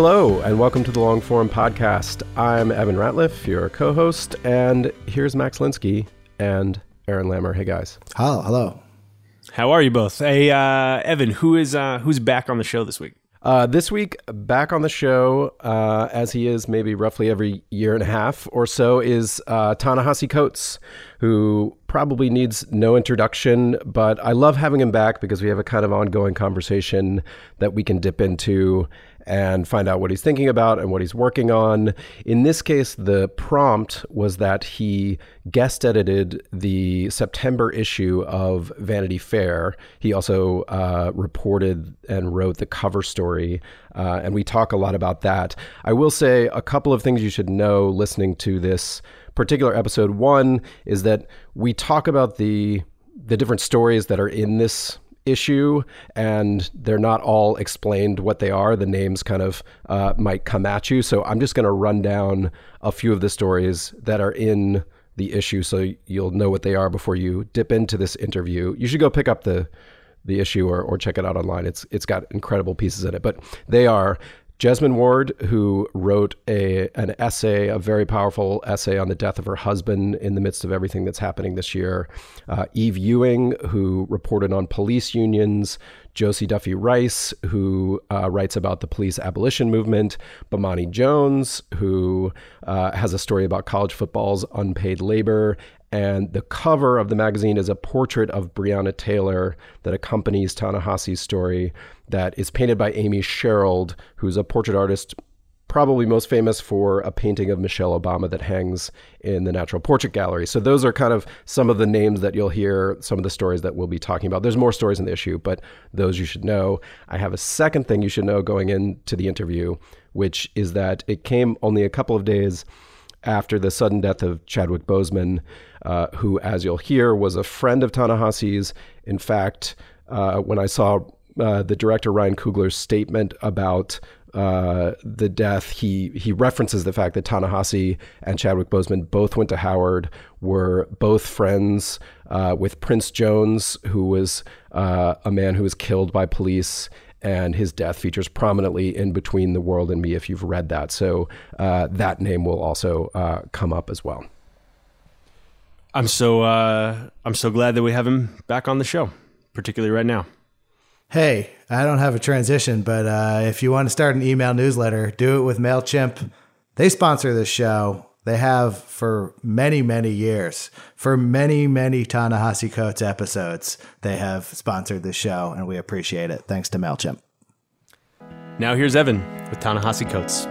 Hello, and welcome to the Long Form Podcast. I'm Evan Ratliff, your co host, and here's Max Linsky and Aaron Lammer. Hey, guys. Hello, hello. How are you both? Hey, uh, Evan, who is uh, who's back on the show this week? Uh, this week, back on the show, uh, as he is maybe roughly every year and a half or so, is uh, Ta-Nehisi Coates, who probably needs no introduction, but I love having him back because we have a kind of ongoing conversation that we can dip into and find out what he's thinking about and what he's working on. In this case, the prompt was that he guest edited the September issue of Vanity Fair. He also uh, reported and wrote the cover story, uh, and we talk a lot about that. I will say a couple of things you should know listening to this particular episode. One is that we talk about the the different stories that are in this issue and they're not all explained what they are. The names kind of uh, might come at you. So I'm just going to run down a few of the stories that are in the issue so you'll know what they are before you dip into this interview. You should go pick up the the issue or, or check it out online. It's it's got incredible pieces in it. But they are Jesmyn Ward, who wrote a an essay, a very powerful essay on the death of her husband in the midst of everything that's happening this year. Uh, Eve Ewing, who reported on police unions. Josie Duffy Rice, who uh, writes about the police abolition movement. Bomani Jones, who uh, has a story about college football's unpaid labor. And the cover of the magazine is a portrait of Breonna Taylor that accompanies Ta-Nehisi's story that is painted by Amy Sherald, who's a portrait artist probably most famous for a painting of Michelle Obama that hangs in the National Portrait Gallery. So those are kind of some of the names that you'll hear, some of the stories that we'll be talking about. There's more stories in the issue, but those you should know. I have a second thing you should know going into the interview, which is that it came only a couple of days after the sudden death of Chadwick Boseman, uh, who, as you'll hear, was a friend of Ta-Nehisi's. In fact, uh, when I saw uh, the director Ryan Coogler's statement about uh, the death, he he references the fact that Ta-Nehisi and Chadwick Boseman both went to Howard, were both friends uh, with Prince Jones, who was uh, a man who was killed by police. And his death features prominently in Between the World and Me if you've read that. So uh, that name will also uh, come up as well. I'm so I'm so glad that we have him back on the show, particularly right now. Hey, I don't have a transition, but uh, if you want to start an email newsletter, do it with MailChimp. They sponsor this show. They have for many, many years. For many, many Ta-Nehisi Coates episodes, they have sponsored this show, and we appreciate it. Thanks to MailChimp. Now here's Evan with Ta-Nehisi Coates.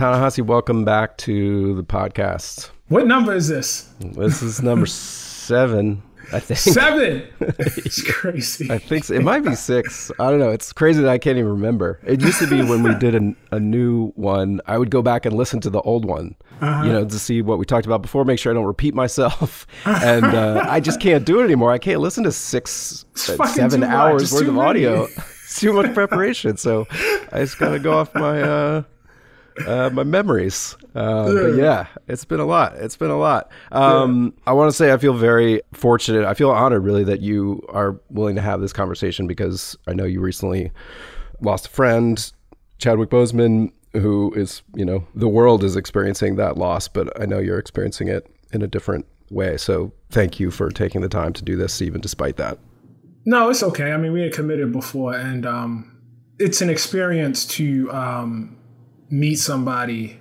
Ta-Nehisi, welcome back to the podcast. What number is this? This is number seven, I think. Seven. it's crazy. I think so. it might be six. I don't know. It's crazy that I can't even remember. It used to be when we did a, a new one, I would go back and listen to the old one, uh-huh. you know, to see what we talked about before, make sure I don't repeat myself. and uh, I just can't do it anymore. I can't listen to six, uh, seven hours worth of audio. it's too much preparation. So I just got to go off my. Uh, uh, my memories. Uh, but yeah, it's been a lot. It's been a lot. Um, I want to say I feel very fortunate. I feel honored, really, that you are willing to have this conversation because I know you recently lost a friend, Chadwick Boseman, who is, you know, the world is experiencing that loss, but I know you're experiencing it in a different way. So thank you for taking the time to do this, even despite that. No, it's okay. I mean, we had committed before, and um, it's an experience to um, meet somebody.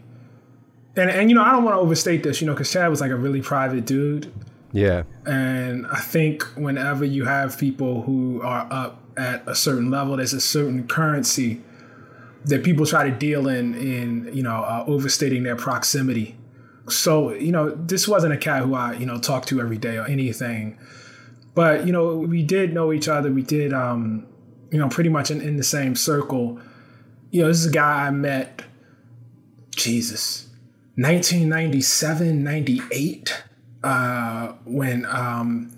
And, and, you know, I don't want to overstate this, you know, because Chad was like a really private dude. Yeah. And I think whenever you have people who are up at a certain level, there's a certain currency that people try to deal in, in you know, uh, overstating their proximity. So, you know, this wasn't a cat who I, you know, talk to every day or anything. But, you know, we did know each other. We did, um, you know, pretty much in, in the same circle. You know, this is a guy I met, Jesus, 1997, 98, uh, when um,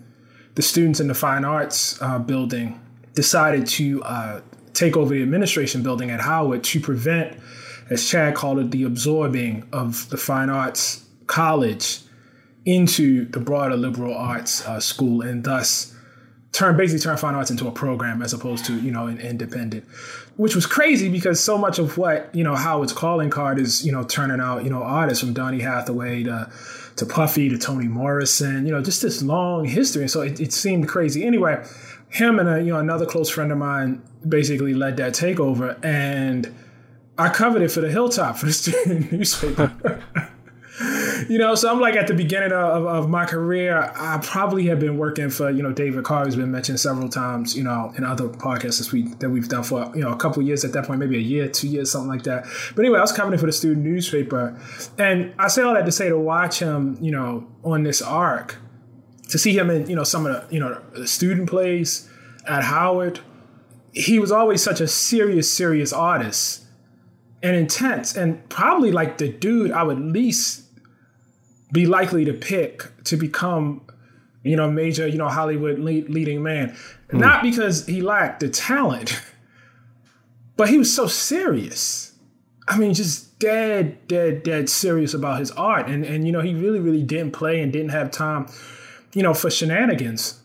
the students in the fine arts uh, building decided to uh, take over the administration building at Howard to prevent, as Chad called it, the absorbing of the fine arts college into the broader liberal arts uh, school and thus turn basically turn fine arts into a program as opposed to you know an independent which was crazy because so much of what you know howard's calling card is you know turning out you know artists from donny hathaway to to puffy to toni morrison you know just this long history. And so it, it seemed crazy. Anyway him and a, you know another close friend of mine basically led that takeover and i covered it for the hilltop for the student newspaper you know, so I'm like at the beginning of, of, my career, I probably have been working for, you know, David Carr has been mentioned several times, you know, in other podcasts that, we, that we've done for, you know, a couple years at that point, maybe a year, two years, something like that. But anyway, I was covering for the student newspaper. And I say all that to say to watch him, you know, on this arc, to see him in, you know, some of the, you know, the student plays at Howard, he was always such a serious, serious artist and intense and probably like the dude I would least be likely to pick to become, you know, major, you know, Hollywood lead, leading man. Mm. Not because he lacked the talent, but he was so serious. I mean, just dead, dead, dead serious about his art. And and you know, he really, really didn't play and didn't have time, you know, for shenanigans.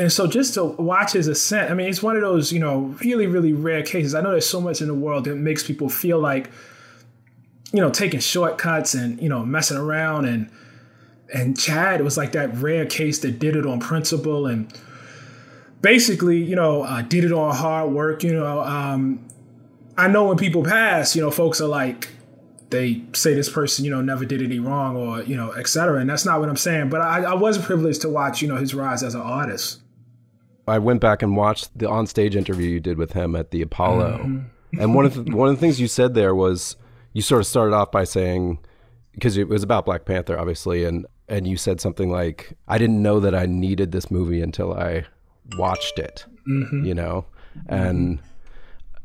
And so just to watch his ascent, I mean, it's one of those, you know, really, really rare cases. I know there's so much in the world that makes people feel like, you know, taking shortcuts and, you know, messing around and and Chad was like that rare case that did it on principle and basically, you know, uh, did it on hard work. You know, um, I know when people pass, you know, folks are like, they say this person, you know, never did any wrong or, you know, et cetera. And that's not what I'm saying. But I, I was privileged to watch, you know, his rise as an artist. I went back and watched the on-stage interview you did with him at the Apollo. Mm-hmm. and one of the, one of the things you said there was you sort of started off by saying because it was about Black Panther obviously and and you said something like, "I didn't know that I needed this movie until I watched it," mm-hmm. you know, and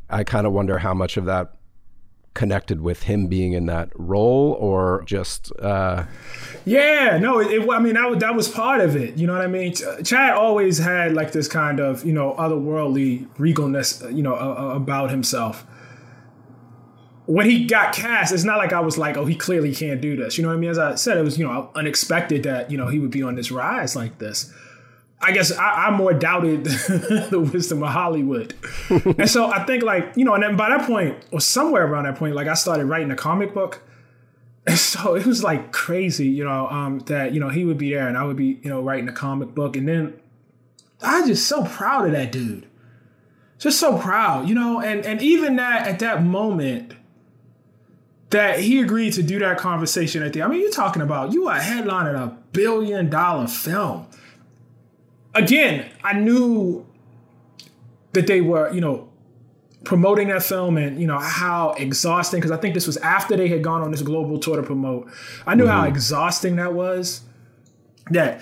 I kind of wonder how much of that connected with him being in that role or just uh yeah no it, it, i mean that, that was part of it you know what i mean? Chad always had like this kind of you know otherworldly regalness you know uh, about himself when he got cast, it's not like I was like, oh, he clearly can't do this. You know what I mean? As I said, it was, you know, unexpected that, you know, he would be on this rise like this. I guess I, I more doubted the wisdom of Hollywood. and so I think like, you know, and then by that point, or somewhere around that point, like I started writing a comic book. And so it was like crazy, you know, um, that, you know, he would be there and I would be, you know, writing a comic book. And then I was just so proud of that dude. Just so proud, you know, and and even that at that moment, that he agreed to do that conversation at the. I mean, you're talking about you are headlining a billion dollar film. Again, I knew that they were, you know, promoting that film and you know how exhausting because I think this was after they had gone on this global tour to promote. I knew mm-hmm. how exhausting that was. That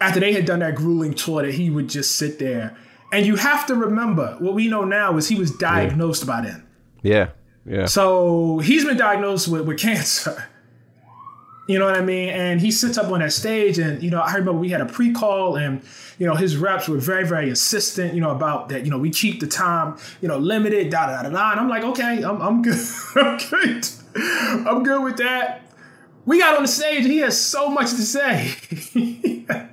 after they had done that grueling tour, that he would just sit there. And you have to remember what we know now is he was diagnosed yeah. by then. Yeah. Yeah. So he's been diagnosed with, with cancer. You know what I mean? And he sits up on that stage, and you know, I remember we had a pre-call, and you know, his reps were very, very insistent, you know, about that. You know, we keep the time, you know, limited, da da da da. And I'm like, okay, I'm, I'm good, I'm good. I'm good with that. We got on the stage. He has so much to say.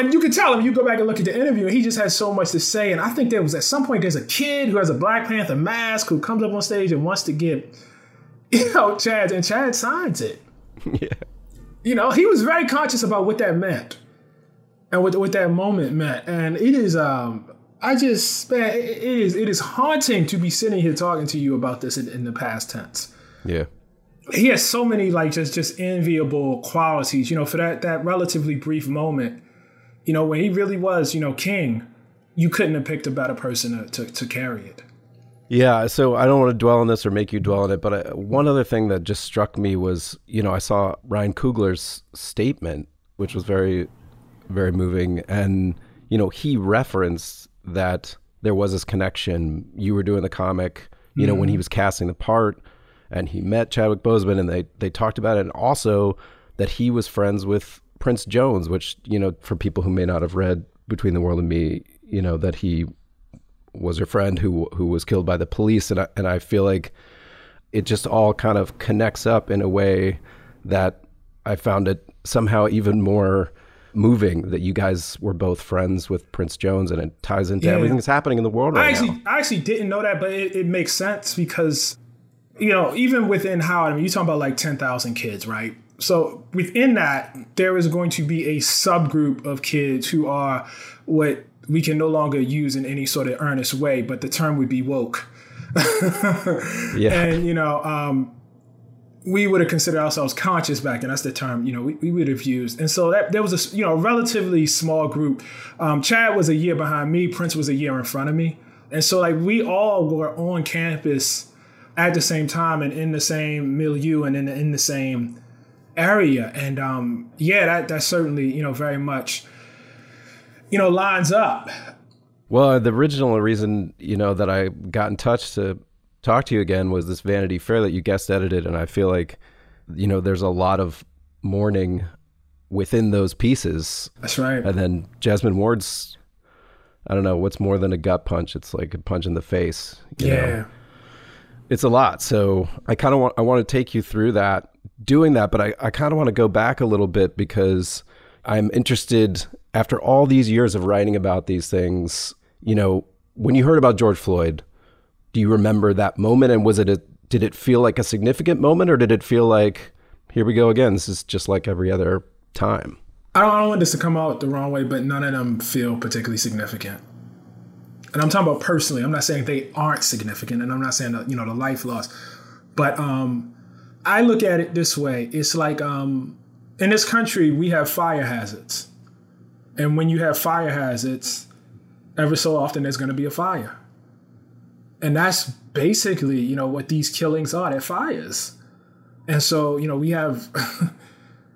and you can tell him. You go back and look at the interview, and he just has so much to say. And I think there was at some point there's a kid who has a Black Panther mask who comes up on stage and wants to get, you know, Chad, and Chad signs it. Yeah. You know, he was very conscious about what that meant and what what that moment meant. And it is um I just man, it is it is haunting to be sitting here talking to you about this in, in the past tense. Yeah. He has so many like just just enviable qualities, you know, for that that relatively brief moment, you know, when he really was, you know, king, you couldn't have picked a better person to, to, to carry it. Yeah, so I don't want to dwell on this or make you dwell on it, but I, one other thing that just struck me was, you know, I saw Ryan Coogler's statement, which was very, very moving, and you know, he referenced that there was this connection. You were doing the comic, you know, mm-hmm. when he mm-hmm. was casting the part, and he met Chadwick Boseman, and they they talked about it, and also that he was friends with Prince Jones, which you know, for people who may not have read Between the World and Me, you know, that he was your friend who who was killed by the police, and I, and I feel like it just all kind of connects up in a way that I found it somehow even more moving that you guys were both friends with Prince Jones, and it ties into yeah. everything that's happening in the world right I actually, now. I actually didn't know that, but it, it makes sense because you know even within Howard, I mean, you talking about like ten thousand kids, right? So within that, there is going to be a subgroup of kids who are what we can no longer use in any sort of earnest way, but the term would be woke. yeah. And you know, um, we would have considered ourselves conscious back then. That's the term, you know, we, we would have used. And so that there was a you know relatively small group. Um, Chad was a year behind me. Prince was a year in front of me. And so like we all were on campus at the same time and in the same milieu and in the, in the same area. And um, yeah, that that certainly you know very much you know lines up. Well, the original reason you know that I got in touch to talk to you again was this Vanity Fair that you guest edited, and I feel like you know there's a lot of mourning within those pieces. That's right. And then Jesmyn Ward's, I don't know, what's more than a gut punch? It's like a punch in the face. yeah. Know? It's a lot. So I kind of want I want to take you through that, doing that, but I, I kind of want to go back a little bit because I'm interested after all these years of writing about these things, you know, when you heard about George Floyd, do you remember that moment and was it a did it feel like a significant moment or did it feel like here we go again this is just like every other time i don't, I don't want this to come out the wrong way but none of them feel particularly significant and i'm talking about personally i'm not saying they aren't significant and i'm not saying that, you know the life loss but um i look at it this way it's like um in this country we have fire hazards. And when you have fire hazards ever so often there's going to be a fire. And that's basically you know what these killings are they're fires. And so you know we have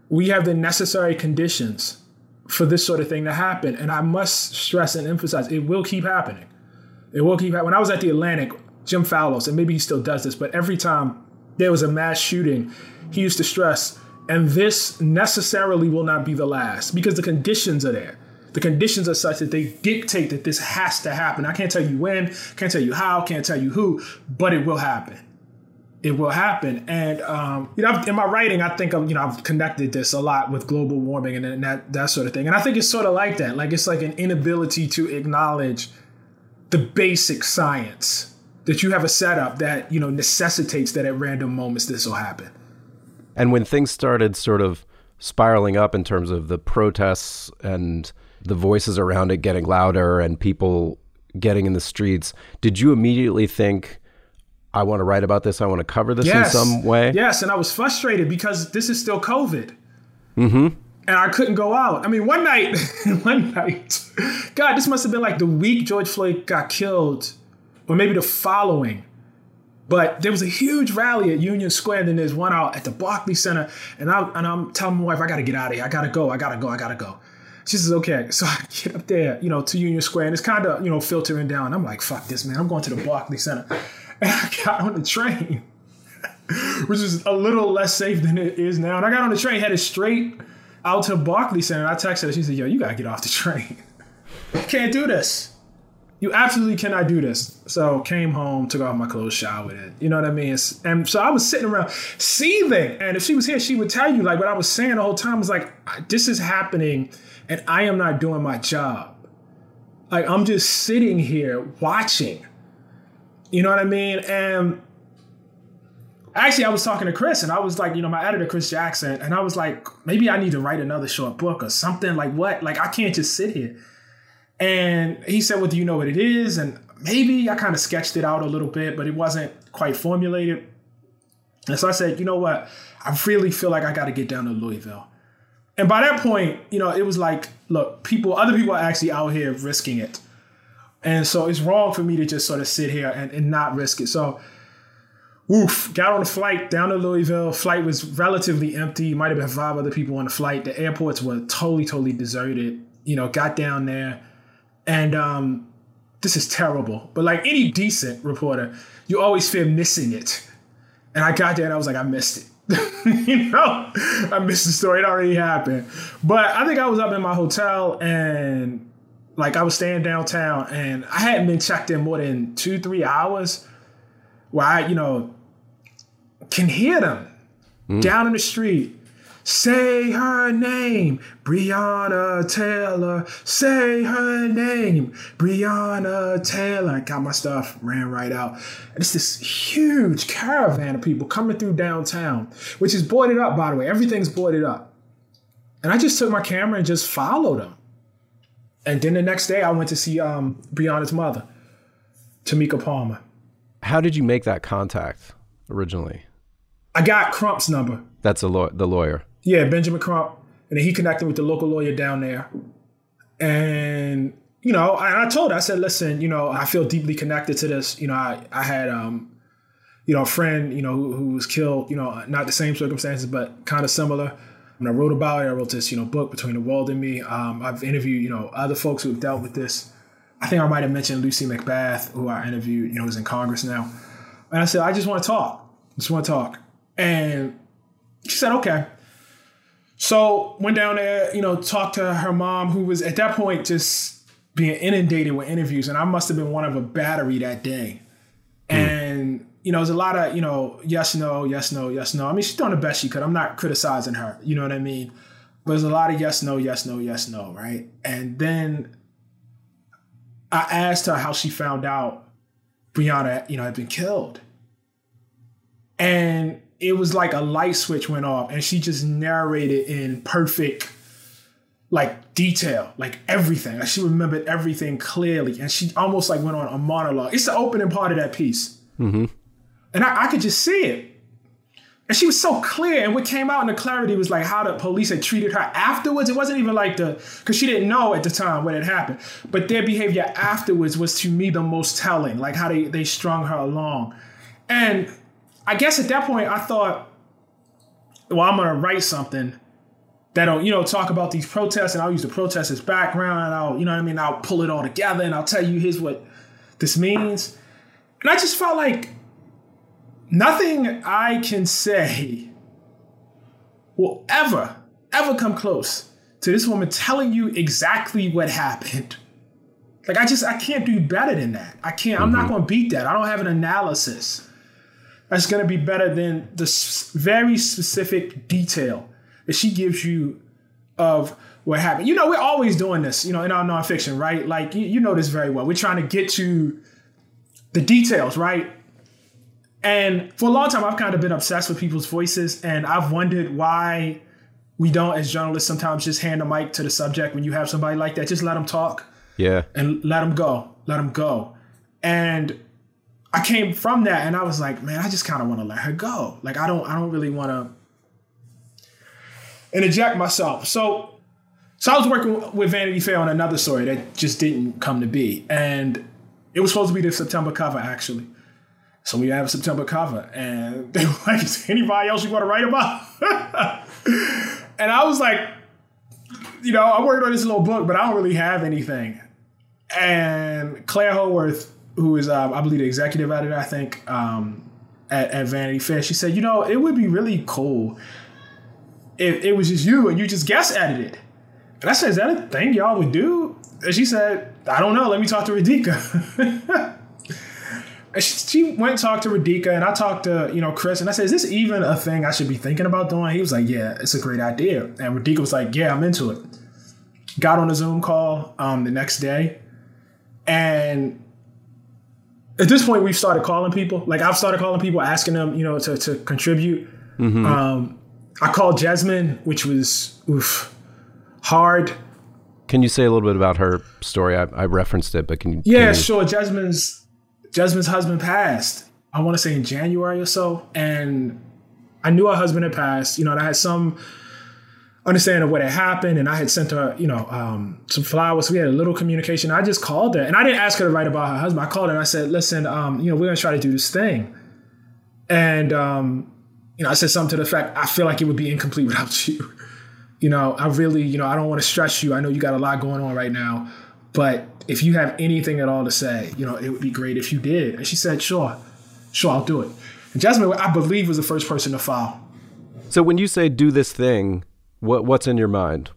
we have the necessary conditions for this sort of thing to happen and i must stress and emphasize it will keep happening it will keep happening when i was at the atlantic jim fallows and maybe he still does this but every time there was a mass shooting he used to stress and this necessarily will not be the last because the conditions are there the conditions are such that they dictate that this has to happen. I can't tell you when, can't tell you how, can't tell you who, but it will happen. It will happen. And um, you know, in my writing, I think you know I've connected this a lot with global warming and that that sort of thing. And I think it's sort of like that. Like it's like an inability to acknowledge the basic science that you have a setup that you know necessitates that at random moments this will happen. And when things started sort of spiraling up in terms of the protests and the voices around it getting louder and people getting in the streets, did you immediately think, I want to write about this, I want to cover this yes. in some way? Yes, and I was frustrated because this is still COVID. Mm-hmm. And I couldn't go out. I mean, one night, one night, God, this must have been like the week George Floyd got killed, or maybe the following. But there was a huge rally at Union Square, and then there's one out at the Barclay Center. And, I, and I'm telling my wife, I got to get out of here. I got to go. I got to go. I got to go. She says, okay. So I get up there, you know, to Union Square, and it's kind of, you know, filtering down. I'm like, fuck this, man. I'm going to the Barclay Center. And I got on the train, which is a little less safe than it is now. And I got on the train, headed straight out to Barclay Center. I texted her. She said, yo, you got to get off the train. Can't do this. you absolutely cannot do this. So came home, took off my clothes, showered it. You know what I mean? And so I was sitting around seething. And if she was here, she would tell you like what I was saying the whole time was like, this is happening and I am not doing my job. Like I'm just sitting here watching. You know what I mean? And actually I was talking to Chris and I was like, you know, my editor, Chris Jackson, and I was like, maybe I need to write another short book or something. Like what? Like I can't just sit here. And he said, Well, do you know what it is? And maybe I kind of sketched it out a little bit, but it wasn't quite formulated. And so I said, You know what? I really feel like I got to get down to Louisville. And by that point, you know, it was like, look, people, other people are actually out here risking it. And so it's wrong for me to just sort of sit here and, and not risk it. So, woof, got on a flight down to Louisville. Flight was relatively empty. Might have been five other people on the flight. The airports were totally, totally deserted. You know, got down there and um, this is terrible. But like any decent reporter, you always fear missing it. And I got there and I was like, I missed it. you know, I missed the story. It already happened. But I think I was up in my hotel and like I was staying downtown and I hadn't been checked in more than two, three hours where I, you know, can hear them mm. down in the street Say her name, Breonna Taylor. Say her name, Breonna Taylor. I got my stuff, ran right out. And it's this huge caravan of people coming through downtown, which is boarded up, by the way. Everything's boarded up. And I just took my camera and just followed them. And then the next day, I went to see um, Breonna's mother, Tamika Palmer. How did you make that contact originally? I got Crump's number. That's a law- the lawyer. Yeah, Benjamin Crump. And then he connected with the local lawyer down there. And, you know, I, I told her, I said, listen, you know, I feel deeply connected to this. You know, I, I had, um, you know, a friend, you know, who, who was killed, you know, not the same circumstances, but kind of similar. When I wrote about it, I wrote this, you know, book between the world and me. Um, I've interviewed, you know, other folks who've dealt with this. I think I might have mentioned Lucy McBath, who I interviewed, you know, who's in Congress now. And I said, I just want to talk. I just want to talk. And she said, okay. So went down there, you know, talked to her mom, who was at that point just being inundated with interviews, and I must have been one of a battery that day. Mm. And you know, there's a lot of you know, yes, no, yes, no, yes, no. I mean, she's doing the best she could. I'm not criticizing her. You know what I mean? But there's a lot of yes, no, yes, no, yes, no, right? And then I asked her how she found out Breonna, you know, had been killed. And it was like a light switch went off and she just narrated in perfect like detail, like everything. Like she remembered everything clearly, and she almost like went on a monologue. It's the opening part of that piece, mm-hmm. and I, I, could just see it. And she was so clear, and what came out in the clarity was like how the police had treated her afterwards. It wasn't even like the because she didn't know at the time what had happened, but their behavior afterwards was to me the most telling, like how they they strung her along, and I guess at that point I thought, well, I'm gonna write something that'll, you know, talk about these protests and I'll use the protests as background and I'll, you know what I mean, I'll pull it all together and I'll tell you here's what this means. And I just felt like nothing I can say will ever, ever come close to this woman telling you exactly what happened. Like I just I can't do better than that. I can't. I'm not mm-hmm. going to beat that. I don't have an analysis that's going to be better than the very specific detail that she gives you of what happened. You know, we're always doing this, you know, in our nonfiction, right? Like, you, you know this very well. We're trying to get to the details, right? And for a long time, I've kind of been obsessed with people's voices, and I've wondered why we don't, as journalists, sometimes just hand the mic to the subject when you have somebody like that. Just let them talk. Yeah. And let them go. Let them go. And I came from that and I was like, man, I just kind of want to let her go. Like I don't I don't really want to interject myself. So so I was working with Vanity Fair on another story that just didn't come to be. And it was supposed to be the September cover actually. So we have a September cover and they were like, is anybody else you want to write about? and I was like, you know, I worked on this little book, but I don't really have anything. And Claire Howorth, who is um, I believe the executive editor, I think, um, at, at, Vanity Fair, she said, you know, it would be really cool if it was just you and you just guest edited. And I said, is that a thing y'all would do? And she said, I don't know. Let me talk to Radhika. she went and talked to Radhika, and I talked to you know Chris, and I said, "Is this even a thing I should be thinking about doing?" He was like, "Yeah, it's a great idea." And Radhika was like, "Yeah, I'm into it." Got on a Zoom call um, the next day, and at this point, we've started calling people. Like I've started calling people, asking them, you know, to to contribute. Mm-hmm. Um, I called Jesmyn, which was oof, hard. Can you say a little bit about her story? I, I referenced it, but can you? Yeah, can you... sure. Jesmyn's Jesmyn's husband passed, I want to say in January or so. And I knew her husband had passed, you know, and I had some understanding of what had happened. And I had sent her, you know, um, some flowers. We had a little communication. I just called her and I didn't ask her to write about her husband. I called her and I said, listen, um, you know, we're going to try to do this thing. And, um, you know, I said something to the effect, I feel like it would be incomplete without you. You know, I really, you know, I don't want to stress you. I know you got a lot going on right now, but if you have anything at all to say, you know, it would be great if you did. And she said, sure, sure, I'll do it. And Jesmyn, I believe, was the first person to file. So when you say do this thing, what what's in your mind?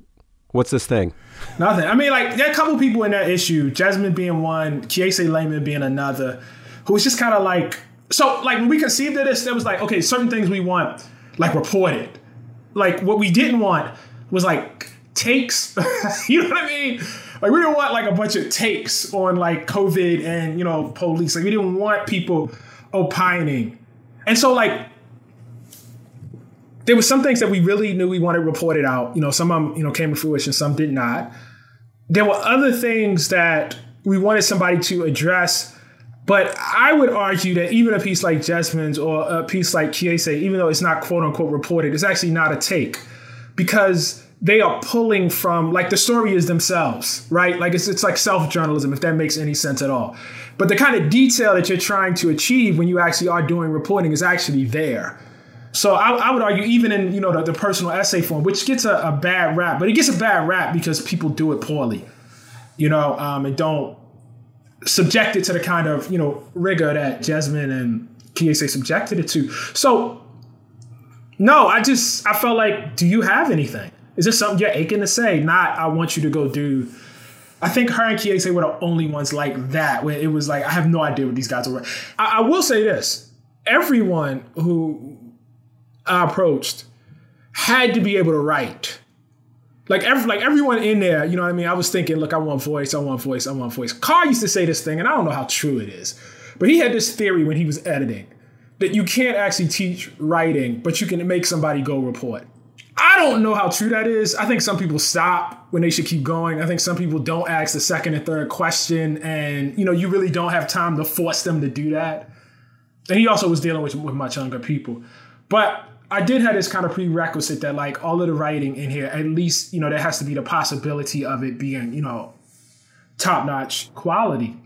What's this thing? Nothing. I mean, like there are a couple people in that issue. Jesmyn being one, Kiese Laymon being another, who was just kind of like so. Like when we conceived of this, there was like okay, certain things we want like reported. Like what we didn't want was like takes. you know what I mean? Like we didn't want like a bunch of takes on like COVID and you know police. Like we didn't want people opining. And so like there were some things that we really knew we wanted reported out. You know, some of them, you know, came to fruition, some did not. There were other things that we wanted somebody to address, but I would argue that even a piece like Jesmyn's or a piece like Kiese, even though it's not quote unquote reported, it's actually not a take. Because they are pulling from like the story is themselves, right? Like it's it's like self journalism, if that makes any sense at all. But the kind of detail that you're trying to achieve when you actually are doing reporting is actually there. So I, I would argue, even in you know the, the personal essay form, which gets a, a, bad rap, but it gets a bad rap because people do it poorly, you know, um, and don't subject it to the kind of you know rigor that Jesmyn and Kiese subjected it to. So no, I just I felt like, do you have anything? Is this something you're aching to say? Not, I want you to go do. I think her and Kiese were the only ones like that, where it was like, I have no idea what these guys are. I, I will say this everyone who I approached had to be able to write. Like every, like everyone in there, you know what I mean? I was thinking, look, I want voice, I want voice, I want voice. Carr used to say this thing, and I don't know how true it is, but he had this theory when he was editing that you can't actually teach writing, but you can make somebody go report. I don't know how true that is. I think some people stop when they should keep going. I think some people don't ask the second and third question, and you know, you really don't have time to force them to do that. And he also was dealing with, with much younger people. But I did have this kind of prerequisite that like all of the writing in here, at least, you know, there has to be the possibility of it being, you know, top-notch quality.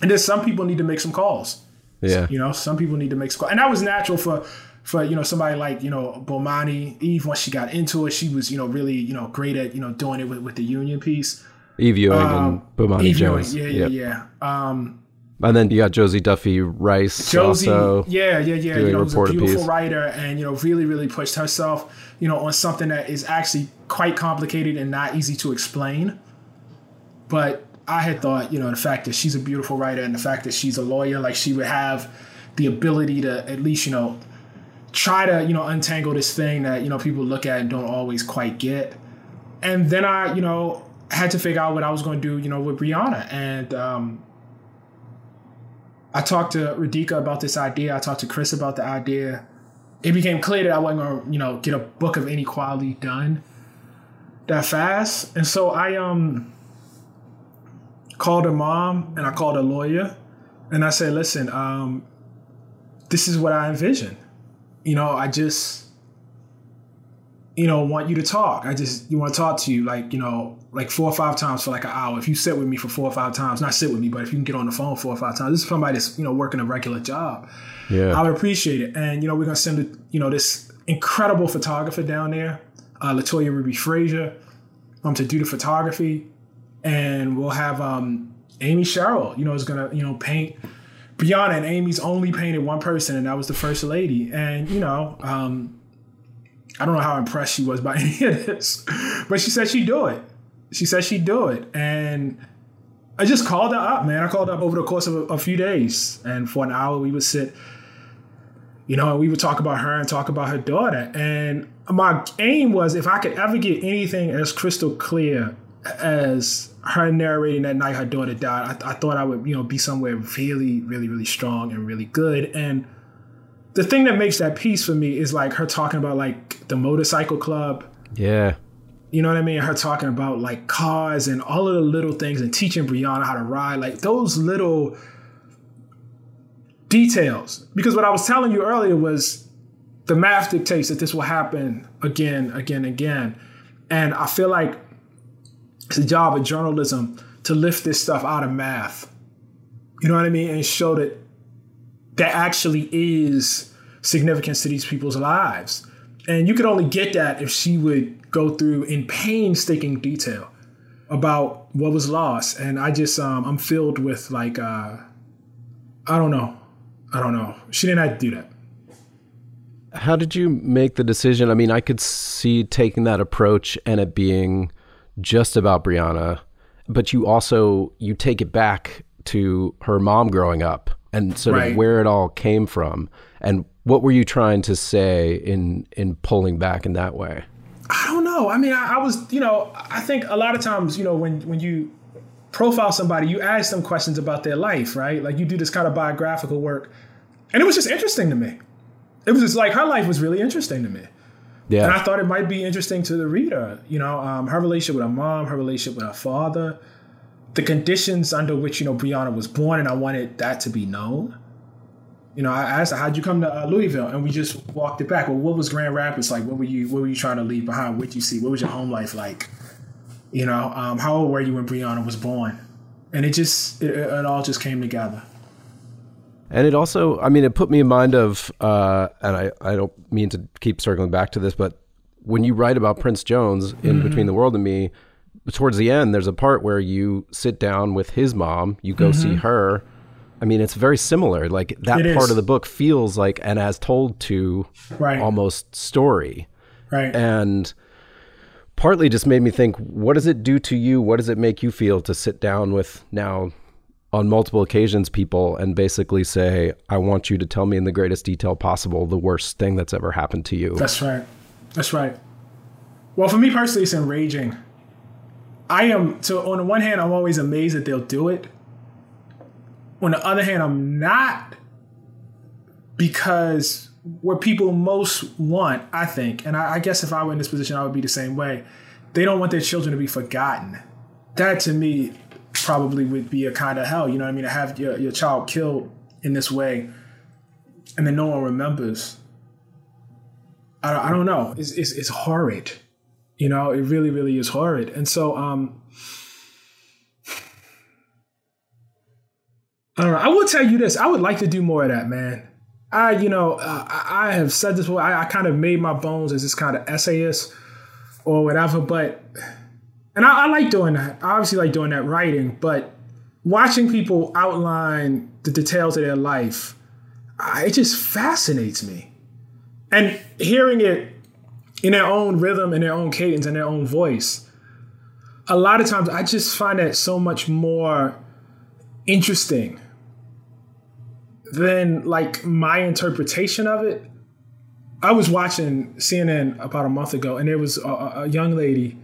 And then some people need to make some calls. Yeah. You know, some people need to make calls. And that was natural for for you know somebody like you know Bomani Eve once she got into it she was you know really you know great at you know doing it with, with the union piece Eve Ewing um, and Bomani Eve Jones Ewing, yeah yeah yep. yeah um, and then you got Josie Duffy Rice Josie also yeah yeah yeah you know was a beautiful piece. writer and you know really really pushed herself you know on something that is actually quite complicated and not easy to explain but I had thought you know the fact that she's a beautiful writer and the fact that she's a lawyer like she would have the ability to at least you know try to you know untangle this thing that you know people look at and don't always quite get. And then i you know had to figure out what i was going to do you know with breonna and um, i talked to radhika about this idea. I talked to chris about the idea. It became clear that i wasn't going to you know get a book of inequality done that fast. And so i um called her mom and i called her lawyer and i said listen um, this is what i envision you know, I just, you know, want you to talk. I just, you want to talk to you like, you know, like four or five times for like an hour. If you sit with me for four or five times, not sit with me, but if you can get on the phone four or five times, this is somebody that's, you know, working a regular job. Yeah. I would appreciate it. And, you know, we're going to send, you know, this incredible photographer down there, uh, Latoya Ruby Frazier, um, to do the photography. And we'll have um, Amy Sherald, you know, is to, you know, paint Breonna and Amy's only painted one person, and that was the first lady. And you know, um, I don't know how impressed she was by any of this, but she said she'd do it. She said she'd do it, and I just called her up, man. I called her up over the course of a, a few days, and for an hour we would sit, you know, we would talk about her and talk about her daughter. And my aim was if I could ever get anything as crystal clear as her narrating that night her daughter died, I, I thought I would, you know, be somewhere really, really, really strong and really good. And the thing that makes that piece for me is like her talking about like the motorcycle club. Yeah. You know what I mean? Her talking about like cars and all of the little things and teaching Breonna how to ride, like those little details. Because what I was telling you earlier was the math dictates that this will happen again, again, again. And I feel like it's a job of journalism to lift this stuff out of math. You know what I mean? And show that that actually is significance to these people's lives. And you could only get that if she would go through in painstaking detail about what was lost. And I just, um, I'm filled with like, uh, I don't know. I don't know. She didn't have to do that. How did you make the decision? I mean, I could see taking that approach and it being just about Breonna, but you also you take it back to her mom growing up and sort right. of where it all came from. And what were you trying to say in in pulling back in that way? I don't know. I mean, I, I was, you know, I think a lot of times, you know, when when you profile somebody, you ask them questions about their life, right? Like you do this kind of biographical work. And it was just interesting to me. It was just like her life was really interesting to me. Yeah. And I thought it might be interesting to the reader, you know, um, her relationship with her mom, her relationship with her father, the conditions under which, you know, Breonna was born, and I wanted that to be known. You know, I asked her, how'd you come to uh, Louisville? And we just walked it back. Well, what was Grand Rapids like? What were you, what were you trying to leave behind? What did you see? What was your home life like? You know, um, how old were you when Breonna was born? And it just, it, it all just came together. And it also, I mean, it put me in mind of, uh, and I, I don't mean to keep circling back to this, but when you write about Prince Jones in mm-hmm. Between the World and Me, towards the end, there's a part where you sit down with his mom, you go mm-hmm. see her. I mean, it's very similar. Like that it part is. of the book feels like an as told to right. almost story. Right. And partly just made me think, what does it do to you? What does it make you feel to sit down with now on multiple occasions people and basically say, I want you to tell me in the greatest detail possible the worst thing that's ever happened to you? That's right. That's right. Well, for me personally, it's enraging. I am, so on the one hand, I'm always amazed that they'll do it. On the other hand, I'm not because what people most want, I think, and I, I, guess if I were in this position, I would be the same way. They don't want their children to be forgotten. That to me probably would be a kind of hell. You know what I mean? To have your, your child killed in this way, and then no one remembers. I, I don't know. It's, it's, it's horrid. You know, it really, really is horrid. And so, um, I don't know. I will tell you this. I would like to do more of that, man. I, you know, uh, I, have said this before. I, I kind of made my bones as this kind of essayist or whatever, but and I, I like doing that. I obviously like doing that writing, but watching people outline the details of their life, it just fascinates me. And hearing it in their own rhythm, in their own cadence, in their own voice, a lot of times I just find that so much more interesting than like my interpretation of it. I was watching CNN about a month ago, and there was a, a young lady,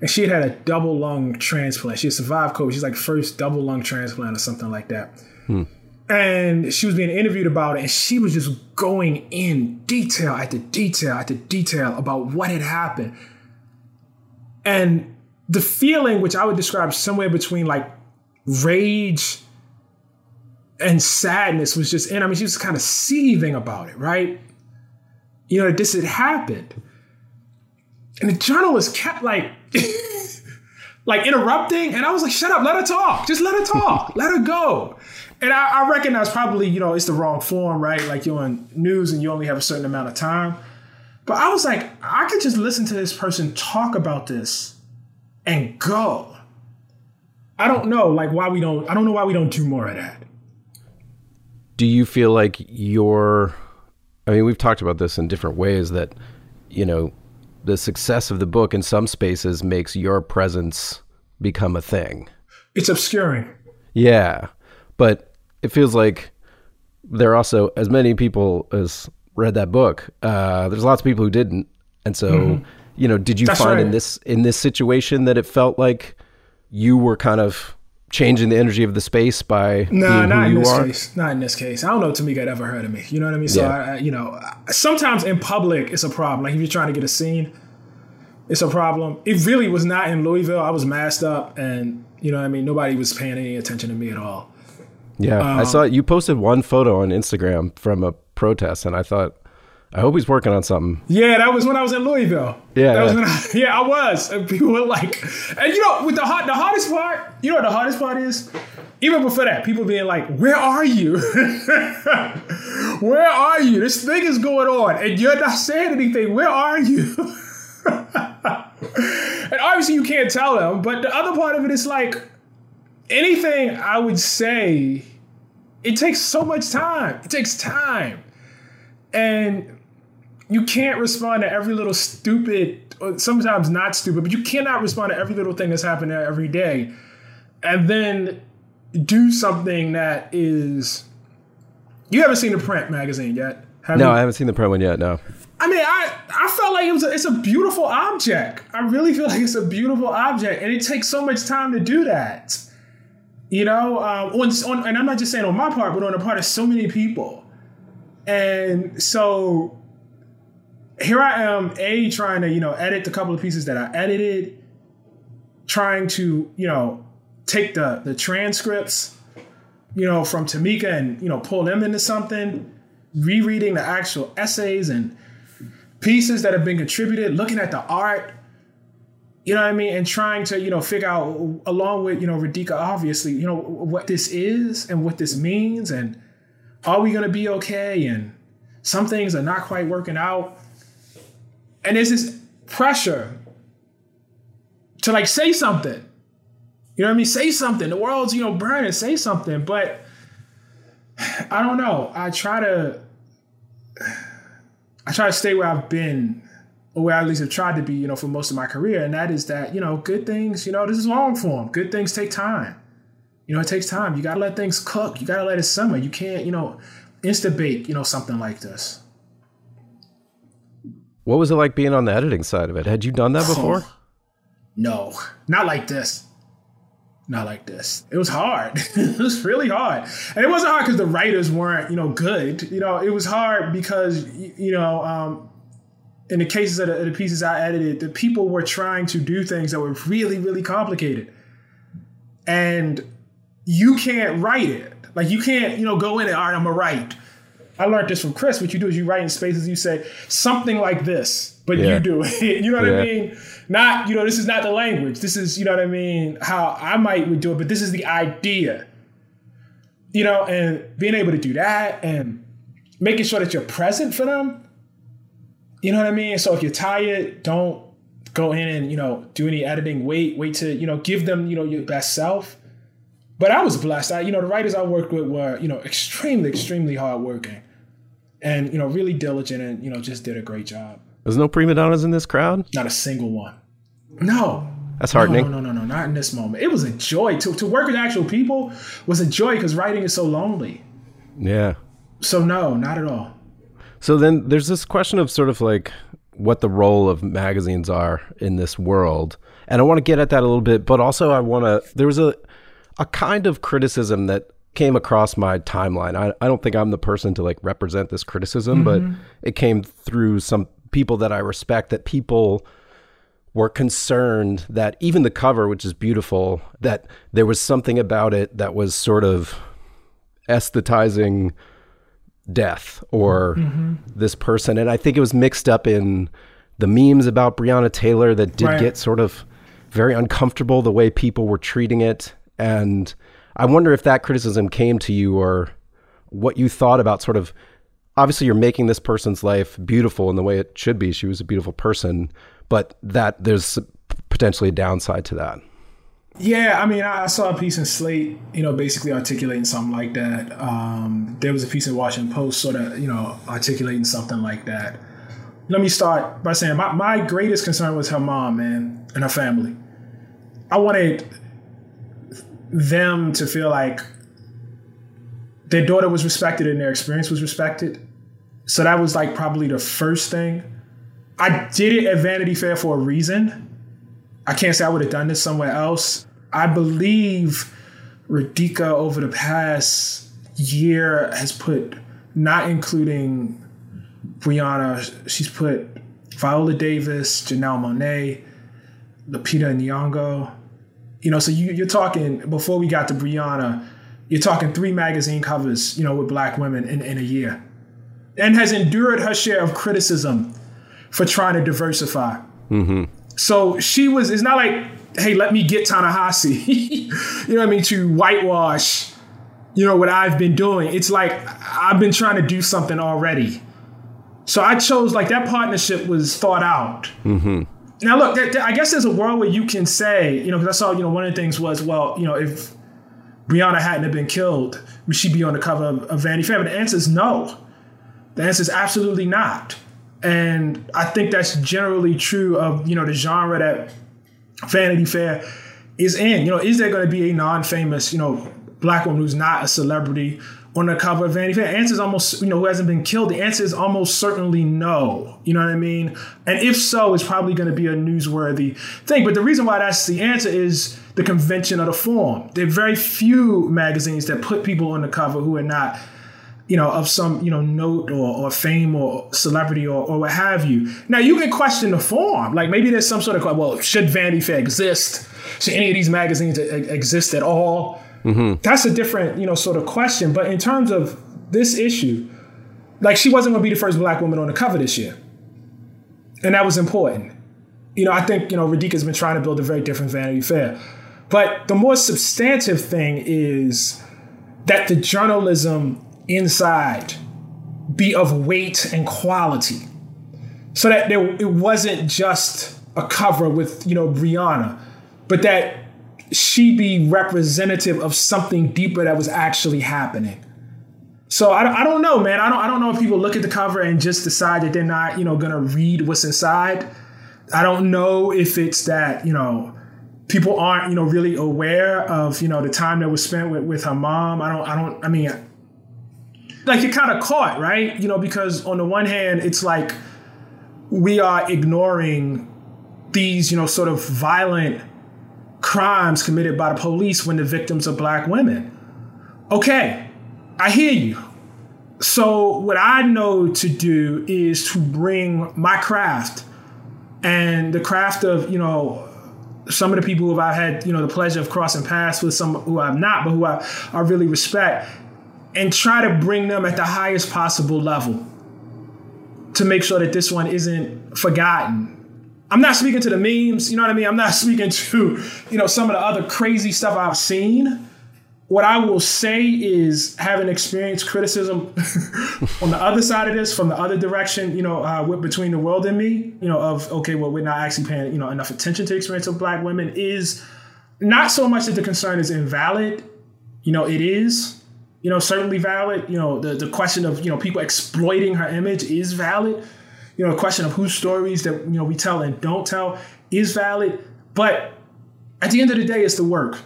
and she had had a double lung transplant. She had survived COVID. She's like first double lung transplant or something like that. Hmm. And she was being interviewed about it, and she was just going in detail after detail after detail about what had happened. And the feeling, which I would describe somewhere between like rage and sadness was just in. I mean, she was kind of seething about it, right? You know, this had happened. And the journalist kept like like interrupting, and I was like, shut up, let her talk. Just let her talk. let her go. And I, I recognize probably, you know, it's the wrong form, right? Like you're on news and you only have a certain amount of time. But I was like, I could just listen to this person talk about this and go. I don't know, like why we don't. I don't know why we don't do more of that do you feel like your I mean, we've talked about this in different ways that, you know, the success of the book in some spaces makes your presence become a thing. it's obscuring. Yeah, but it feels like there are also as many people as read that book. Uh, there's lots of people who didn't, and so mm-hmm. you know, did you That's find right. in this in this situation that it felt like you were kind of changing the energy of the space by no, not in this are? case. Not in this case. I don't know Tamika had ever heard of me. You know what I mean? So yeah. I, you know, sometimes in public it's a problem. Like if you're trying to get a scene, it's a problem. It really was not in Louisville. I was masked up, and you know what I mean. Nobody was paying any attention to me at all. Yeah, um, I saw you posted one photo on Instagram from a protest, and I thought I hope he's working on something. Yeah, that was when I was in Louisville. Yeah, that was when I, yeah, I was. And people were like, and you know, with the hot, the hardest part, you know, what the hardest part is, even before that, people being like, "Where are you? Where are you? This thing is going on, and you're not saying anything. Where are you?" and obviously, you can't tell them. But the other part of it is like, anything I would say, it takes so much time. It takes time, and you can't respond to every little stupid, or sometimes not stupid, but you cannot respond to every little thing that's happening every day. And then do something that is. You haven't seen the print magazine yet? no, you? I haven't seen the print one yet. No. I mean, I I felt like it was a, it's a beautiful object. I really feel like it's a beautiful object, and it takes so much time to do that. You know, um, on, on, and I'm not just saying on my part, but on the part of so many people. And so here I am, A, trying to, you know, edit the couple of pieces that I edited, trying to, you know, take the the transcripts, you know, from Tamika and, you know, pull them into something, rereading the actual essays and pieces that have been contributed, looking at the art, you know what I mean, and trying to, you know, figure out along with, you know, Radhika, obviously, you know, what this is and what this means and are we gonna be okay? And some things are not quite working out and there's this pressure to like say something. You know what I mean? Say something. The world's, you know, burning, say something. But I don't know. I try to I try to stay where I've been, or where I at least have tried to be, you know, for most of my career. And that is that, you know, good things, you know, this is long form. Good things take time. You know, it takes time. You gotta let things cook. You gotta let it simmer. You can't, you know, insta bake, you know, something like this. What was it like being on the editing side of it? Had you done that before? Oh, no, not like this. Not like this. It was hard. it was really hard, and it wasn't hard because the writers weren't, you know, good. You know, it was hard because you know, um, in the cases of the, of the pieces I edited, the people were trying to do things that were really, really complicated, and you can't write it. Like you can't, you know, go in and all right, I'm gonna write I learned this from Chris. What you do is you write in spaces, you say something like this, but yeah. you do it. you know what yeah. I mean? Not, you know, this is not the language. This is, you know what I mean, how I might would do it, but this is the idea. You know, and being able to do that and making sure that you're present for them. You know what I mean? So if you're tired, don't go in and, you know, do any editing. Wait, wait to, you know, give them, you know, your best self. But I was blessed. I, you know, the writers I worked with were, you know, extremely, extremely hardworking and you know really diligent and you know just did a great job. There's no prima donnas in this crowd. Not a single one. No. That's heartening. No, no, no, no, not in this moment. It was a joy to to work with actual people was a joy because writing is so lonely. Yeah. So no, not at all. So then there's this question of sort of like what the role of magazines are in this world. And I want to get at that a little bit, but also I want to there was a a kind of criticism that came across my timeline. I, I don't think I'm the person to like represent this criticism, mm-hmm. but it came through some people that I respect that people were concerned that even the cover, which is beautiful, that there was something about it that was sort of aesthetizing death or mm-hmm. this person. And I think it was mixed up in the memes about Breonna Taylor that did right. get sort of very uncomfortable the way people were treating it. And I wonder if that criticism came to you or what you thought about sort of obviously you're making this person's life beautiful in the way it should be. She was a beautiful person, but that there's potentially a downside to that. Yeah, I mean, I saw a piece in Slate, you know, basically articulating something like that. Um, there was a piece in Washington Post, sort of, you know, articulating something like that. Let me start by saying my, my greatest concern was her mom, man, and her family. I wanted them to feel like their daughter was respected and their experience was respected. So that was like probably the first thing. I did it at Vanity Fair for a reason. I can't say I would have done this somewhere else. I believe Radhika over the past year has put, not including Breonna, she's put Viola Davis, Janelle Monáe, Lupita Nyong'o. You know, so you, are talking before we got to Breonna, you're talking three magazine covers, you know, with black women in, in a year, and has endured her share of criticism for trying to diversify. Mm-hmm. So she was. It's not like, hey, let me get Ta-Nehisi. you know what I mean? To whitewash, you know what I've been doing. It's like I've been trying to do something already. So I chose like that partnership was thought out. Mm-hmm. Now look, there, there, I guess there's a world where you can say, you know, because I saw, you know, one of the things was, well, you know, if Breonna hadn't have been killed, would she be on the cover of, of Vanity Fair? But the answer is no. The answer is absolutely not. And I think that's generally true of, you know, the genre that Vanity Fair is in. You know, is there going to be a non-famous, you know, black woman who's not a celebrity on the cover of Vanity Fair? The answer is almost, you know, who hasn't been killed. The answer is almost certainly no. You know what I mean? And if so, it's probably going to be a newsworthy thing. But the reason why that's the answer is the convention of the form. There are very few magazines that put people on the cover who are not you know, of some, you know, note or, or fame or celebrity or, or what have you. Now you can question the form. Like maybe there's some sort of well, should Vanity Fair exist? Should any of these magazines exist at all? Mm-hmm. That's a different, you know, sort of question. But in terms of this issue, like she wasn't going to be the first black woman on the cover this year, and that was important. You know, I think you know Radhika's been trying to build a very different Vanity Fair, but the more substantive thing is that the journalism inside be of weight and quality, so that there, it wasn't just a cover with you know Breonna, but that she be representative of something deeper that was actually happening. So I, I don't know, man. I don't I don't know if people look at the cover and just decide that they're not, you know, gonna read what's inside. I don't know if it's that, you know, people aren't, you know, really aware of, you know, the time that was spent with, with her mom. I don't I don't I mean like you're kind of caught, right? You know, because on the one hand, it's like we are ignoring these, you know, sort of violent crimes committed by the police when the victims are black women. Okay, I hear you. So, what I know to do is to bring my craft and the craft of, you know, some of the people who I've had, you know, the pleasure of crossing paths with, some who I've not, but who I, I really respect, and try to bring them at the highest possible level to make sure that this one isn't forgotten I'm not speaking to the memes, you know what I mean? I'm not speaking to, you know, some of the other crazy stuff I've seen. What I will say is having experienced criticism on the other side of this, from the other direction, you know, uh, between the world and me, you know, of, okay, well, we're not actually paying, you know, enough attention to experience of black women is not so much that the concern is invalid. You know, it is, you know, certainly valid. You know, the, the question of, you know, people exploiting her image is valid you know, a question of whose stories that you know we tell and don't tell is valid. But at the end of the day, it's the work.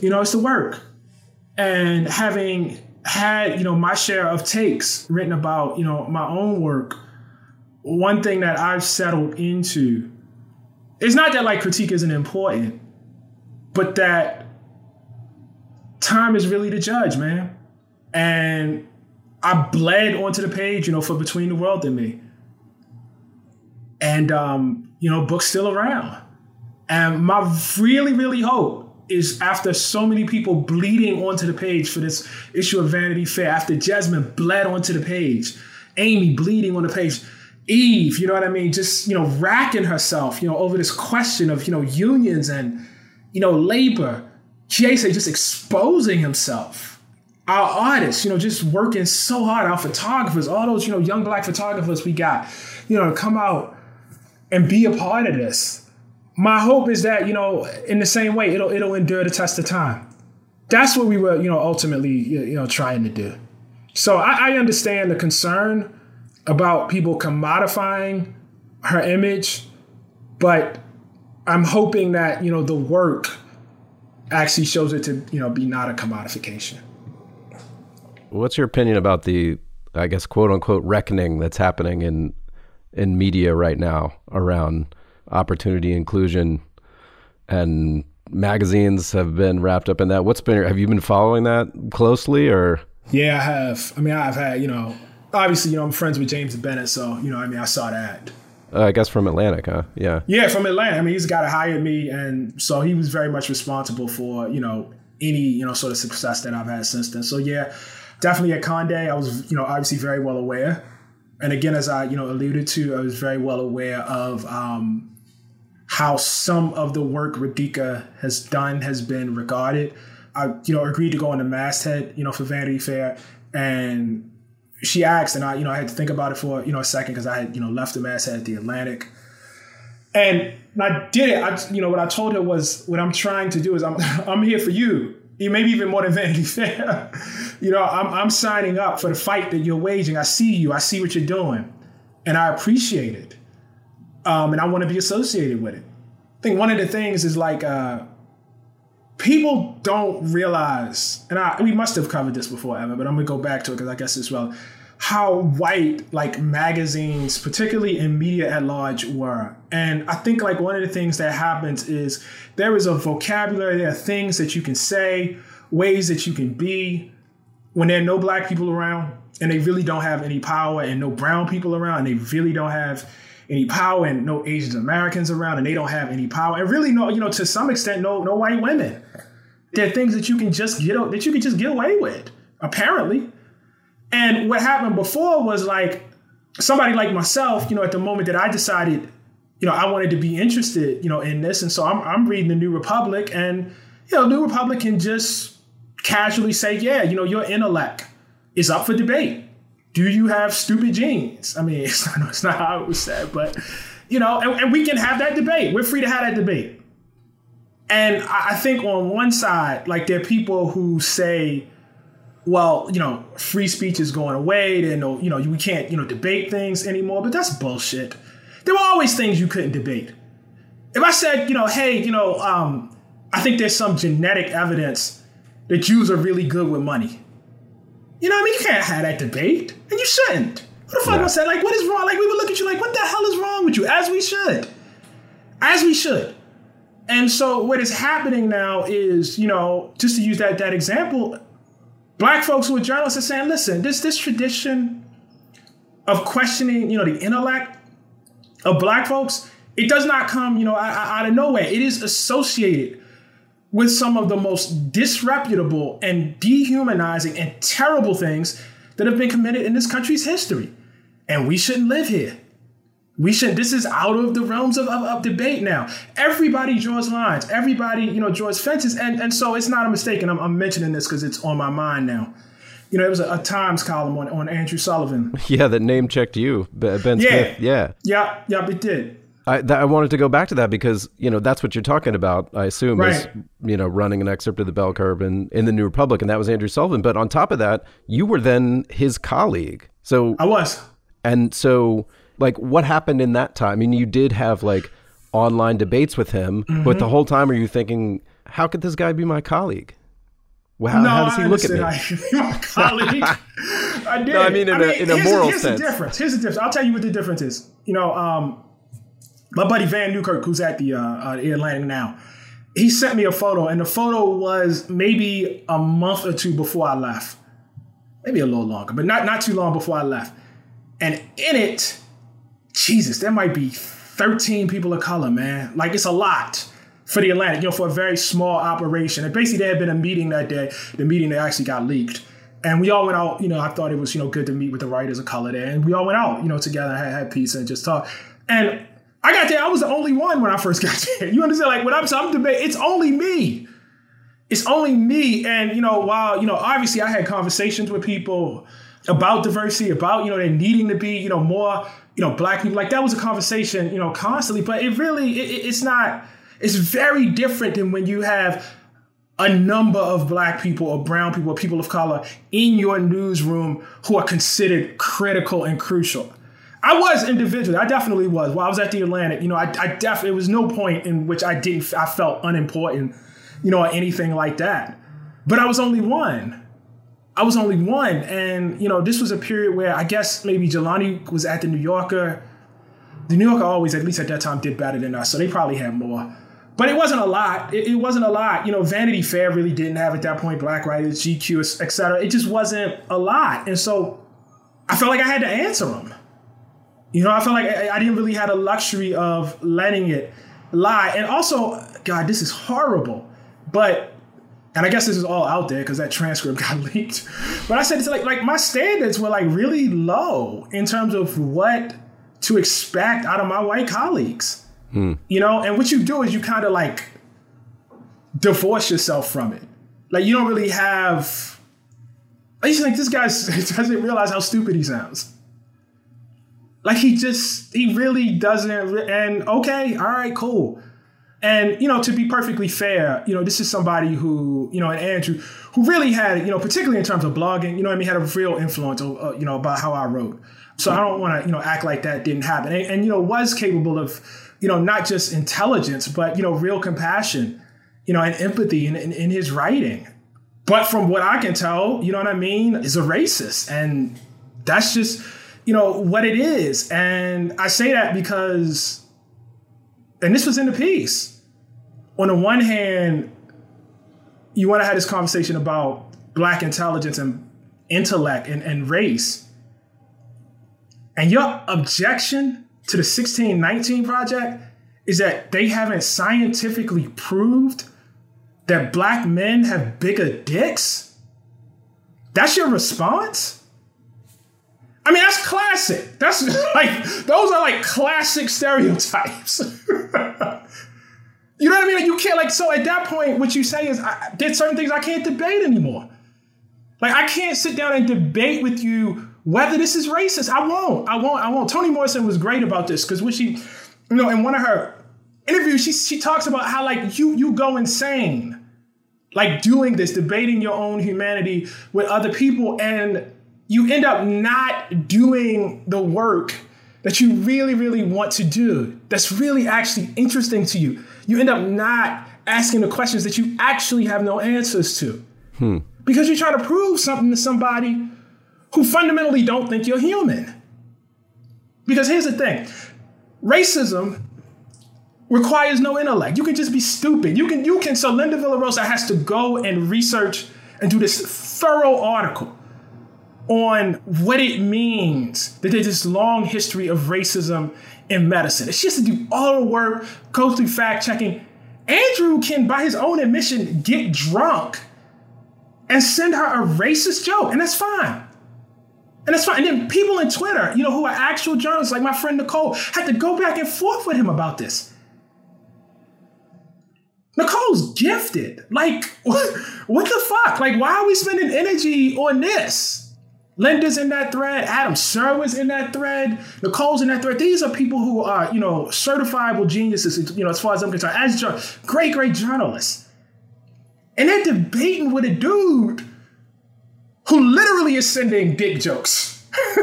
You know, it's the work. And having had, you know, my share of takes written about, you know, my own work, one thing that I've settled into is not that like critique isn't important, but that time is really the judge, man. And I bled onto the page, you know, for Between the World and Me. And, um, you know, book's still around. And my really, really hope is after so many people bleeding onto the page for this issue of Vanity Fair, after Jesmyn bled onto the page, Amy bleeding on the page, Eve, you know what I mean? Just, you know, racking herself, you know, over this question of, you know, unions and, you know, labor. Jason just exposing himself our artists, you know, just working so hard, our photographers, all those, you know, young black photographers we got, you know, come out and be a part of this. My hope is that, you know, in the same way, it'll it'll endure the test of time. That's what we were, you know, ultimately, you know, trying to do. So I, I understand the concern about people commodifying her image, but I'm hoping that, you know, the work actually shows it to you know be not a commodification. What's your opinion about the, I guess, quote unquote reckoning that's happening in in media right now around opportunity inclusion and magazines have been wrapped up in that. What's been have you been following that closely or Yeah, I have. I mean, I've had, you know, obviously, you know, I'm friends with James Bennet, so, you know, I mean, I saw that. uh, I guess from Atlantic, huh? Yeah. Yeah, from Atlanta. I mean, he's got to hire me, and so he was very much responsible for you know any you know sort of success that I've had since then. So yeah, definitely at Conde, I was you know obviously very well aware, and again as I you know alluded to, I was very well aware of um, how some of the work Radhika has done has been regarded. I you know agreed to go on the masthead you know for Vanity Fair, and she asked, and I, you know, I had to think about it for, you know, a second because I had, you know, left the masthead at the Atlantic. And I did it. I, you know, what I told her was, what I'm trying to do is I'm, I'm here for you. Maybe even more than Vanity Fair. you know, I'm, I'm signing up for the fight that you're waging. I see you. I see what you're doing, and I appreciate it. Um, and I want to be associated with it. I think one of the things is like uh, people don't realize, and I, we must have covered this before, Evan, but I'm gonna go back to it because I guess it's relevant. How white like magazines, particularly in media at large, were, and I think like one of the things that happens is there is a vocabulary, there are things that you can say, ways that you can be when there are no black people around, and they really don't have any power, and no brown people around, and they really don't have any power and no Asian Americans around and they don't have any power and really no you know to some extent no no white women. There are things that you can just get that you can just get away with apparently. And what happened before was like somebody like myself, you know, at the moment that I decided, you know, I wanted to be interested, you know, in this, and so I'm I'm reading the New Republic, and you know, New Republic can just casually say, yeah, you know, your intellect is up for debate do you have stupid genes? I mean, it's not, it's not how it was said, but you know, and, and, we can have that debate. We're free to have that debate. And I think on one side, like there are people who say, well, you know, free speech is going away. Then, you know, we can't, you know, debate things anymore. But that's bullshit. There were always things you couldn't debate. If I said, you know, hey, you know, um, I think there's some genetic evidence that Jews are really good with money. You know what I mean? You can't have that debate, and you shouldn't. What the fuck was that? Like, what is wrong? Like, we would look at you like, what the hell is wrong with you? As we should. As we should. And so what is happening now is, you know, just to use that that example, black folks who are journalists are saying, listen, this this tradition of questioning, you know, the intellect of black folks, it does not come, you know, out of nowhere. It is associated with some of the most disreputable and dehumanizing and terrible things that have been committed in this country's history. And we shouldn't live here. We should this is out of the realms of, of, of, debate now. Everybody draws lines. Everybody, you know, draws fences. And, and so it's not a mistake. And I'm, I'm mentioning this because it's on my mind now. You know, it was a, a, Times column on, on Andrew Sullivan. Yeah, that name checked you, Ben yeah. Smith. Yeah. Yeah, yeah, it did. I, th- I wanted to go back to that because you know that's what you're talking about. I assume right. is you know running an excerpt of the bell curve in, in the New Republic, and that was Andrew Sullivan. But on top of that, you were then his colleague. So I was, and so like what happened in that time? I mean, you did have like online debates with him, mm-hmm. but the whole time are you thinking, how could this guy be my colleague? Well, how, no, how does he I look at me? I, my colleague. I did. No, I mean in a in a here's moral here's sense. the difference. Here's the difference. I'll tell you what the difference is. You know, um, my buddy Vann Newkirk, who's at the uh, uh, Atlantic now, he sent me a photo, and the photo was maybe a month or two before I left, maybe a little longer, but not not too long before I left. And in it, Jesus, there might be 13 people of color, man. Like it's a lot for the Atlantic, you know, for a very small operation. And basically, there had been a meeting that day. The meeting that actually got leaked. And we all went out, you know, I thought it was, you know, good to meet with the writers of color there. And we all went out, you know, together, had, had pizza and just talked. And I got there, I was the only one when I first got there. You understand? Like when I'm, so I'm debating, it's only me. It's only me. And, you know, while, you know, obviously I had conversations with people about diversity, about, you know, there needing to be, you know, more, you know, black people. Like that was a conversation, you know, constantly. But it really, it, it's not, it's very different than when you have a number of black people or brown people or people of color in your newsroom who are considered critical and crucial. I was individually, I definitely was. While I was at the Atlantic, you know, I, I definitely, it was no point in which I didn't, I felt unimportant you know, or anything like that. But I was only one. I was only one. And, you know, this was a period where I guess maybe Jelani was at the New Yorker. The New Yorker always, at least at that time, did better than us. So they probably had more. But it wasn't a lot. It, it wasn't a lot. You know, Vanity Fair really didn't have at that point black writers, GQ, et cetera. It just wasn't a lot. And so I felt like I had to answer them. You know, I felt like I, I didn't really have the luxury of letting it lie. And also, God, this is horrible. But and I guess this is all out there because that transcript got leaked. But I said it's like like my standards were like really low in terms of what to expect out of my white colleagues. Hmm. You know, and what you do is you kind of like divorce yourself from it. Like you don't really have. I just think this guy doesn't realize how stupid he sounds. Like he just he really doesn't. And okay, all right, cool. And you know, to be perfectly fair, you know, this is somebody who, you know, and Andrew, who really had, you know, particularly in terms of blogging, you know, I mean, had a real influence, uh, you know, about how I wrote. So I don't want to, you know, act like that didn't happen. And, and, you know, was capable of, you know, not just intelligence, but you know, real compassion, you know, and empathy in, in, in his writing. But from what I can tell, you know what I mean, is a racist, and that's just you know, what it is. And I say that because, and this was in the piece. On the one hand, you want to have this conversation about black intelligence and intellect and, and race. And your objection to the 1619 project is that they haven't scientifically proved that black men have bigger dicks? That's your response? I mean, that's classic. That's like those are like classic stereotypes. you know what I mean? Like you can't like so at that point, what you say is I, there's certain things I can't debate anymore. Like I can't sit down and debate with you whether this is racist. I won't. I won't. I won't. Toni Morrison was great about this because when she, you know, in one of her interviews, she she talks about how like you you go insane, like doing this, debating your own humanity with other people and you end up not doing the work that you really, really want to do, that's really actually interesting to you. You end up not asking the questions that you actually have no answers to. Hmm. Because you're trying to prove something to somebody who fundamentally don't think you're human. Because here's the thing racism requires no intellect. You can just be stupid. You can, you can, so Linda Villarosa has to go and research and do this thorough article on what it means that there's this long history of racism in medicine. She has to do all the work, go through fact checking. Andrew can, by his own admission, get drunk and send her a racist joke, and that's fine. And that's fine. And then people in Twitter, you know, who are actual journalists, like my friend Nicole, had to go back and forth with him about this. Nicole's gifted. Like, what, what the fuck? Like, why are we spending energy on this? Linda's in that thread. Adam Serwer's in that thread. Nicole's in that thread. These are people who are, you know, certifiable geniuses, you know, as far as I'm concerned, as great, great journalists. And they're debating with a dude who literally is sending dick jokes.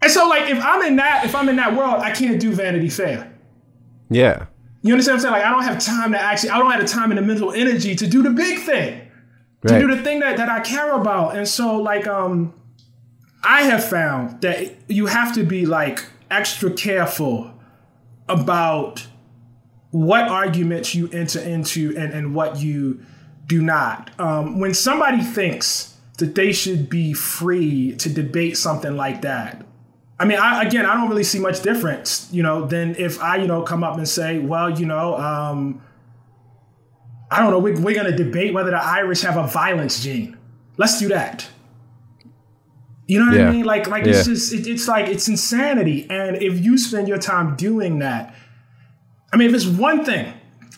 and so, like, if I'm in that, if I'm in that world, I can't do Vanity Fair. Yeah. You understand what I'm saying? Like, I don't have time to actually, I don't have the time and the mental energy to do the big thing right. to do the thing that, that I care about. And so like um I have found that you have to be like extra careful about what arguments you enter into and, and what you do not. Um, when somebody thinks that they should be free to debate something like that, I mean, I, again, I don't really see much difference, you know, than if I, you know, come up and say, well, you know, um, I don't know, we, we're going to debate whether the Irish have a violence gene. Let's do that. You know what yeah. I mean? Like, like yeah. it's just, it, it's like, it's insanity. And if you spend your time doing that, I mean, if it's one thing,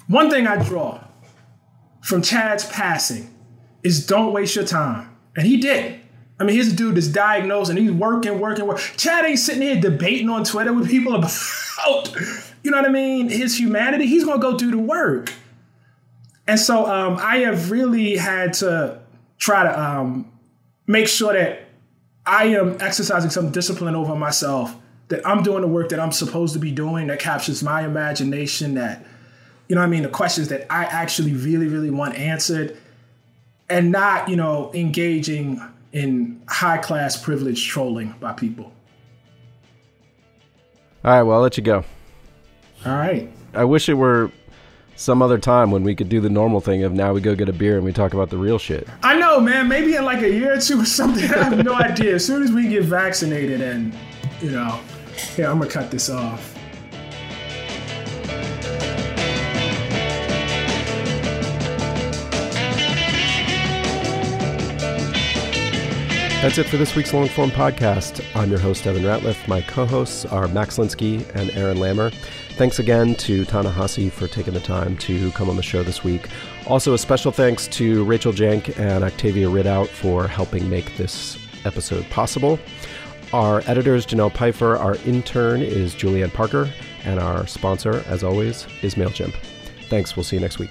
one thing I draw from Chad's passing is don't waste your time. And he did. I mean, his dude is diagnosed and he's working, working, working. Chad ain't sitting here debating on Twitter with people about, you know what I mean, his humanity. He's going to go do the work. And so um, I have really had to try to um, make sure that I am exercising some discipline over myself, that I'm doing the work that I'm supposed to be doing that captures my imagination, that you know what I mean, the questions that I actually really, really want answered and not, you know, engaging in high class privilege trolling by people. All right, well, I'll let you go. All right. I wish it were some other time when we could do the normal thing of now we go get a beer and we talk about the real shit. I know, man. Maybe in like a year or two or something. I have no idea. As soon as we get vaccinated and, you know, yeah, I'm going to cut this off. That's it for this week's long form podcast. I'm your host, Evan Ratliff. My co hosts are Max Linsky and Aaron Lammer. Thanks again to Ta-Nehisi for taking the time to come on the show this week. Also, a special thanks to Rachel Jank and Octavia Ridout for helping make this episode possible. Our editor is Janelle Pfeiffer, our intern is Julianne Parker, and our sponsor, as always, is MailChimp. Thanks. We'll see you next week.